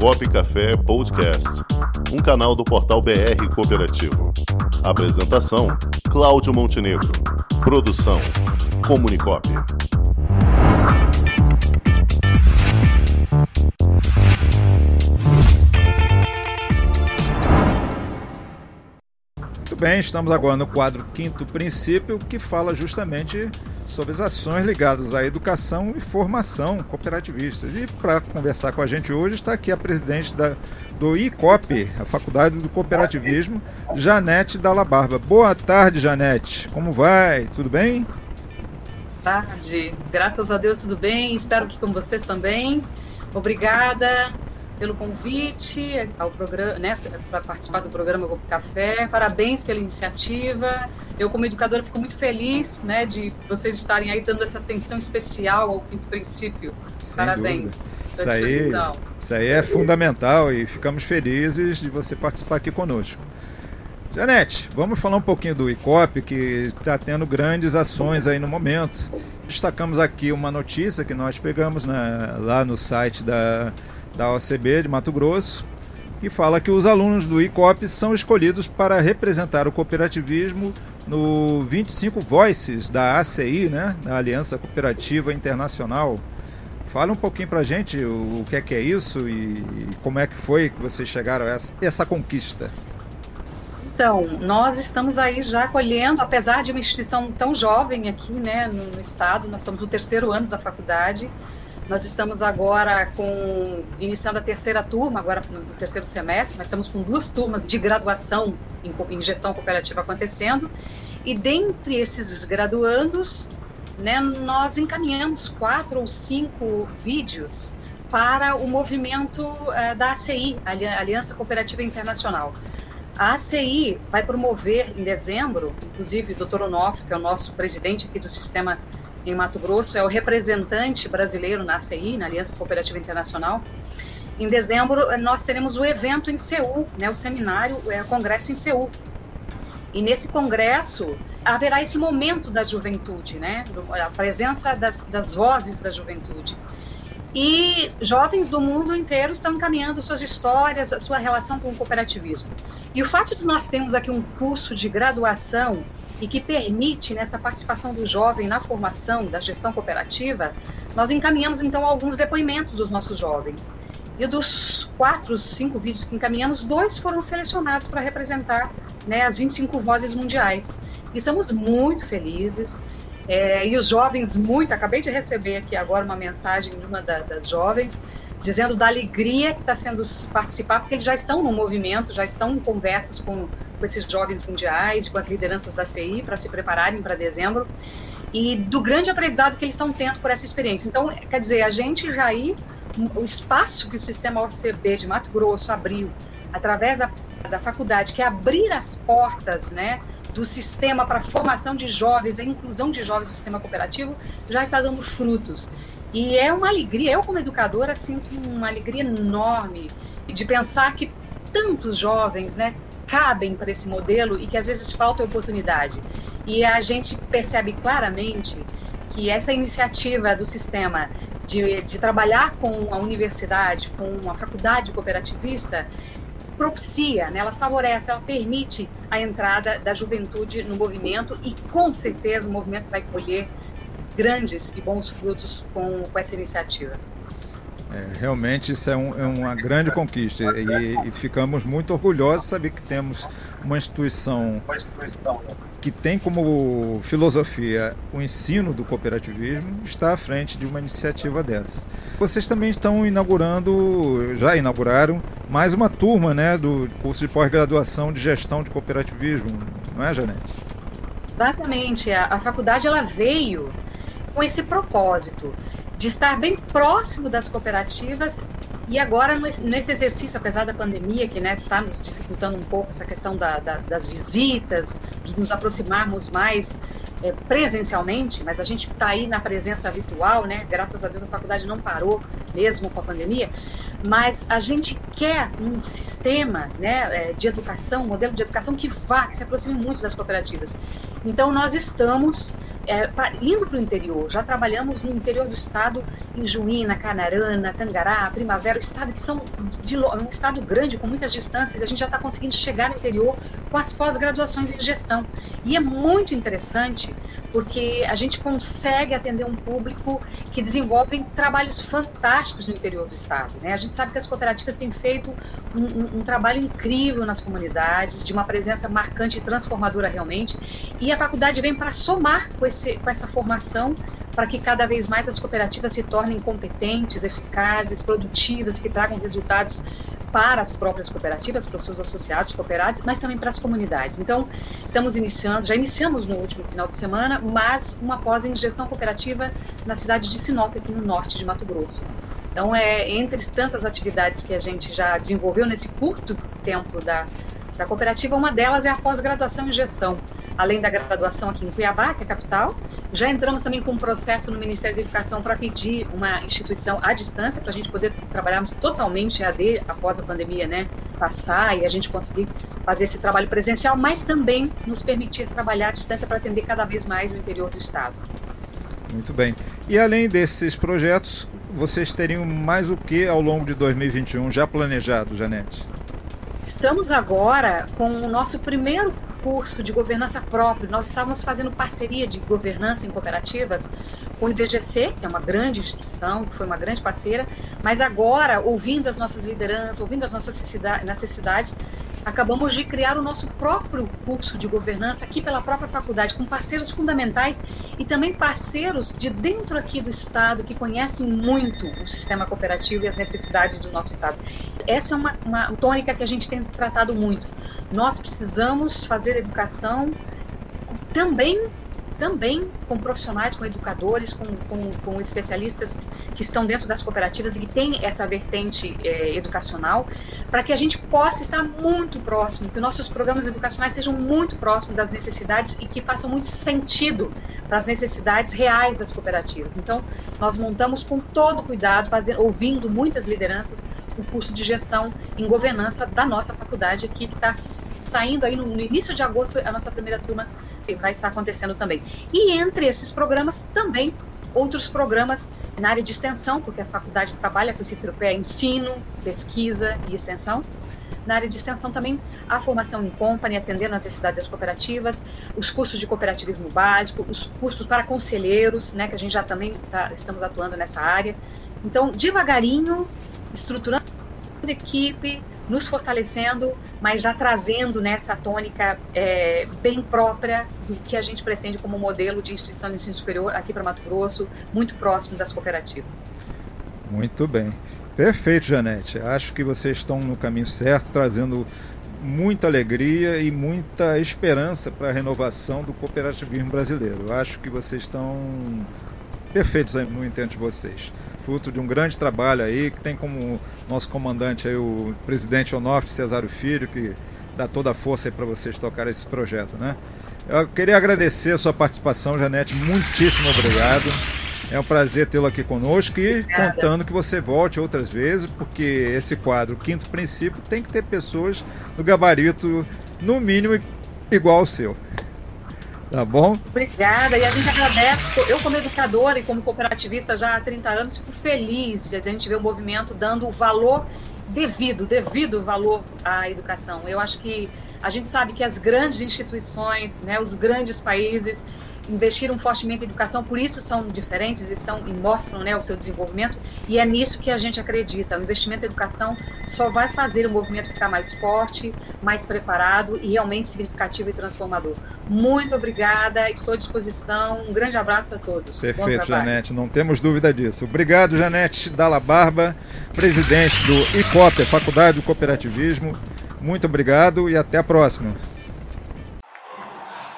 Comunicop Café Podcast, um canal do portal BR Cooperativo. Apresentação: Cláudio Montenegro. Produção: Comunicop. Muito bem, estamos agora no quadro Quinto Princípio, que fala justamente sobre as ações ligadas à educação e formação cooperativistas. E para conversar com a gente hoje está aqui a presidente da, do ICOP, a Faculdade do Cooperativismo, Janete Dalla Barba. Boa tarde, Janete. Como vai? Tudo bem? Boa tarde. Graças a Deus tudo bem. Espero que com vocês também. Obrigada pelo convite ao programa, né, para participar do programa Grupo Café. Parabéns pela iniciativa. Eu, como educadora, fico muito feliz, né, de vocês estarem aí dando essa atenção especial ao quinto princípio. Sem Parabéns. Isso aí, isso aí é fundamental e ficamos felizes de você participar aqui conosco. Janete, vamos falar um pouquinho do ICOP, que está tendo grandes ações aí no momento. Destacamos aqui uma notícia que nós pegamos né, lá no site da da OCB de Mato Grosso, que fala que os alunos do ICOP são escolhidos para representar o cooperativismo no 25 Voices da ACI, né, da Aliança Cooperativa Internacional. Fala um pouquinho para a gente o, que é que é isso e como é que foi que vocês chegaram a essa, essa conquista. Então, nós estamos aí já colhendo, apesar de uma instituição tão jovem aqui, né, no, estado, nós estamos no terceiro ano da faculdade, nós estamos agora com iniciando a terceira turma, agora no terceiro semestre, nós estamos com duas turmas de graduação em, em gestão cooperativa acontecendo. E dentre esses graduandos, né, nós encaminhamos quatro ou cinco vídeos para o movimento uh, da ACI, Aliança Cooperativa Internacional. A ACI vai promover em dezembro, inclusive o Dr. Onoff, que é o nosso presidente aqui do sistema em Mato Grosso, é o representante brasileiro na ACI, na Aliança Cooperativa Internacional. Em dezembro, nós teremos o evento em Seul, né, o seminário, é, o congresso em Seul. E nesse congresso haverá esse momento da juventude, né, a presença das, das vozes da juventude. E jovens do mundo inteiro estão encaminhando suas histórias, a sua relação com o cooperativismo. E o fato de nós termos aqui um curso de graduação e que permite nessa participação do jovem na formação da gestão cooperativa, nós encaminhamos então alguns depoimentos dos nossos jovens. E dos quatro, cinco vídeos que encaminhamos, dois foram selecionados para representar né, as 25 vozes mundiais. E estamos muito felizes. É, e os jovens, muito. Acabei de receber aqui agora uma mensagem de uma da, das jovens dizendo da alegria que está sendo participar, porque eles já estão no movimento, já estão em conversas com, com esses jovens mundiais, com as lideranças da CI, para se prepararem para dezembro, e do grande aprendizado que eles estão tendo por essa experiência. Então, quer dizer, a gente já aí, o espaço que o sistema OCB de Mato Grosso abriu, através da, da faculdade, que é abrir as portas, né, do sistema para a formação de jovens, a inclusão de jovens no sistema cooperativo, já está dando frutos. E é uma alegria, eu como educadora sinto uma alegria enorme de pensar que tantos jovens né, cabem para esse modelo e que às vezes falta oportunidade. E a gente percebe claramente que essa iniciativa do sistema de, de trabalhar com a universidade, com a faculdade cooperativista, propicia, né, ela favorece, ela permite a entrada da juventude no movimento e com certeza o movimento vai colher grandes e bons frutos com, com essa iniciativa. É, realmente isso é, um, é, uma grande conquista e, e, ficamos muito orgulhosos de saber que temos uma instituição que tem como filosofia o ensino do cooperativismo está à frente de uma iniciativa dessa. Vocês também estão inaugurando, já inauguraram mais uma turma né, do curso de pós-graduação de gestão de cooperativismo, não é, Janete? Exatamente. A, a faculdade ela veio com esse propósito de estar bem próximo das cooperativas e agora nesse exercício, apesar da pandemia que né, está nos dificultando um pouco essa questão da, da, das visitas, de nos aproximarmos mais é, presencialmente, mas a gente está aí na presença virtual, né? Graças a Deus a faculdade não parou mesmo com a pandemia, mas a gente quer um sistema, né, é, de educação, um modelo de educação que vá, que se aproxime muito das cooperativas. Então nós estamos é, indo para o interior. Já trabalhamos no interior do estado, em Juína, Canarana, Tangará, Primavera, estado que são de, um estado grande, com muitas distâncias. A gente já está conseguindo chegar no interior com as pós-graduações em gestão. E é muito interessante porque a gente consegue atender um público que desenvolve trabalhos fantásticos no interior do estado. Né? A gente sabe que as cooperativas têm feito um, um, um trabalho incrível nas comunidades, de uma presença marcante e transformadora realmente. E a faculdade vem para somar com, esse, com essa formação para que cada vez mais as cooperativas se tornem competentes, eficazes, produtivas, que tragam resultados para as próprias cooperativas, para os seus associados cooperados, mas também para as comunidades. Então, estamos iniciando, já iniciamos no último final de semana, mas uma pós em gestão cooperativa na cidade de Sinop, aqui no norte de Mato Grosso. Então, é entre tantas atividades que a gente já desenvolveu nesse curto tempo da da cooperativa, uma delas é a pós-graduação em gestão. Além da graduação aqui em Cuiabá, que é a capital, já entramos também com um processo no Ministério da Educação para pedir uma instituição à distância, para a gente poder trabalharmos totalmente em AD após a pandemia né, passar e a gente conseguir fazer esse trabalho presencial, mas também nos permitir trabalhar à distância para atender cada vez mais o interior do Estado. Muito bem. E além desses projetos, vocês teriam mais o que ao longo de 2021 já planejado, Janete? Estamos agora com o nosso primeiro curso de governança próprio. Nós estávamos fazendo parceria de governança em cooperativas com o IBGC, que é uma grande instituição, que foi uma grande parceira, mas agora, ouvindo as nossas lideranças, ouvindo as nossas necessidades, acabamos de criar o nosso próprio curso de governança aqui pela própria faculdade, com parceiros fundamentais e também parceiros de dentro aqui do Estado que conhecem muito o sistema cooperativo e as necessidades do nosso Estado. Essa é uma, uma tônica que a gente tem tratado muito. Nós precisamos fazer educação também também com profissionais, com educadores, com, com, com, especialistas que estão dentro das cooperativas e que têm essa vertente é, educacional, para que a gente possa estar muito próximo, que nossos programas educacionais sejam muito próximos das necessidades e que façam muito sentido para as necessidades reais das cooperativas. Então, nós montamos com todo cuidado, fazendo, ouvindo muitas lideranças, o curso de gestão em governança da nossa faculdade aqui, que está saindo aí no, no início de agosto, a nossa primeira turma vai estar acontecendo também. E entre esses programas também outros programas na área de extensão, porque a faculdade trabalha com esse tripé ensino, pesquisa e extensão. Na área de extensão também a formação em company, atendendo às necessidades das cooperativas, os cursos de cooperativismo básico, os cursos para conselheiros, né, que a gente já também tá, estamos atuando nessa área. Então, devagarinho, estruturando a equipe, nos fortalecendo, mas já trazendo nessa tônica é, bem própria do que a gente pretende como modelo de instituição de ensino superior aqui para Mato Grosso, muito próximo das cooperativas. Muito bem. Perfeito, Janete. Acho que vocês estão no caminho certo, trazendo muita alegria e muita esperança para a renovação do cooperativismo brasileiro. Acho que vocês estão perfeitos no intento de vocês fruto de um grande trabalho aí, que tem como nosso comandante aí o presidente Onofre Cesário Filho, que dá toda a força aí para vocês tocar esse projeto, né? Eu queria agradecer a sua participação, Janete, muitíssimo obrigado. É um prazer tê-lo aqui conosco e Obrigada. contando que você volte outras vezes, porque esse quadro, Quinto Princípio, tem que ter pessoas no gabarito, no mínimo, igual ao seu. Tá bom? Obrigada. E a gente agradece. Eu, como educadora e como cooperativista já há 30 anos, fico feliz de a gente ver o movimento dando o valor devido, devido valor à educação. Eu acho que a gente sabe que as grandes instituições, né, os grandes países, investiram fortemente em educação, por isso são diferentes e, são, e mostram né, o seu desenvolvimento, e é nisso que a gente acredita. O investimento em educação só vai fazer o movimento ficar mais forte, mais preparado e realmente significativo e transformador. Muito obrigada, estou à disposição. Um grande abraço a todos. Perfeito, Janete, não temos dúvida disso. Obrigado, Janete Dalla Barba, presidente do ICOP, Faculdade do Cooperativismo. Muito obrigado e até a próxima.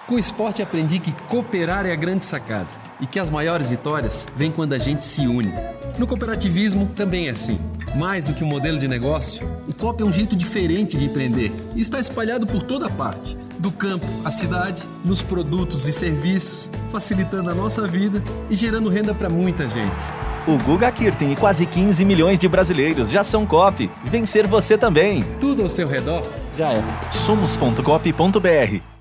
Com o esporte aprendi que cooperar é a grande sacada e que as maiores vitórias vêm quando a gente se une. No cooperativismo também é assim. Mais do que um modelo de negócio, o COP é um jeito diferente de empreender e está espalhado por toda parte do campo à cidade, nos produtos e serviços, facilitando a nossa vida e gerando renda para muita gente. O Guga Kirten e quase 15 milhões de brasileiros já são COP. Vencer você também. Tudo ao seu redor já é. Somos.cop.br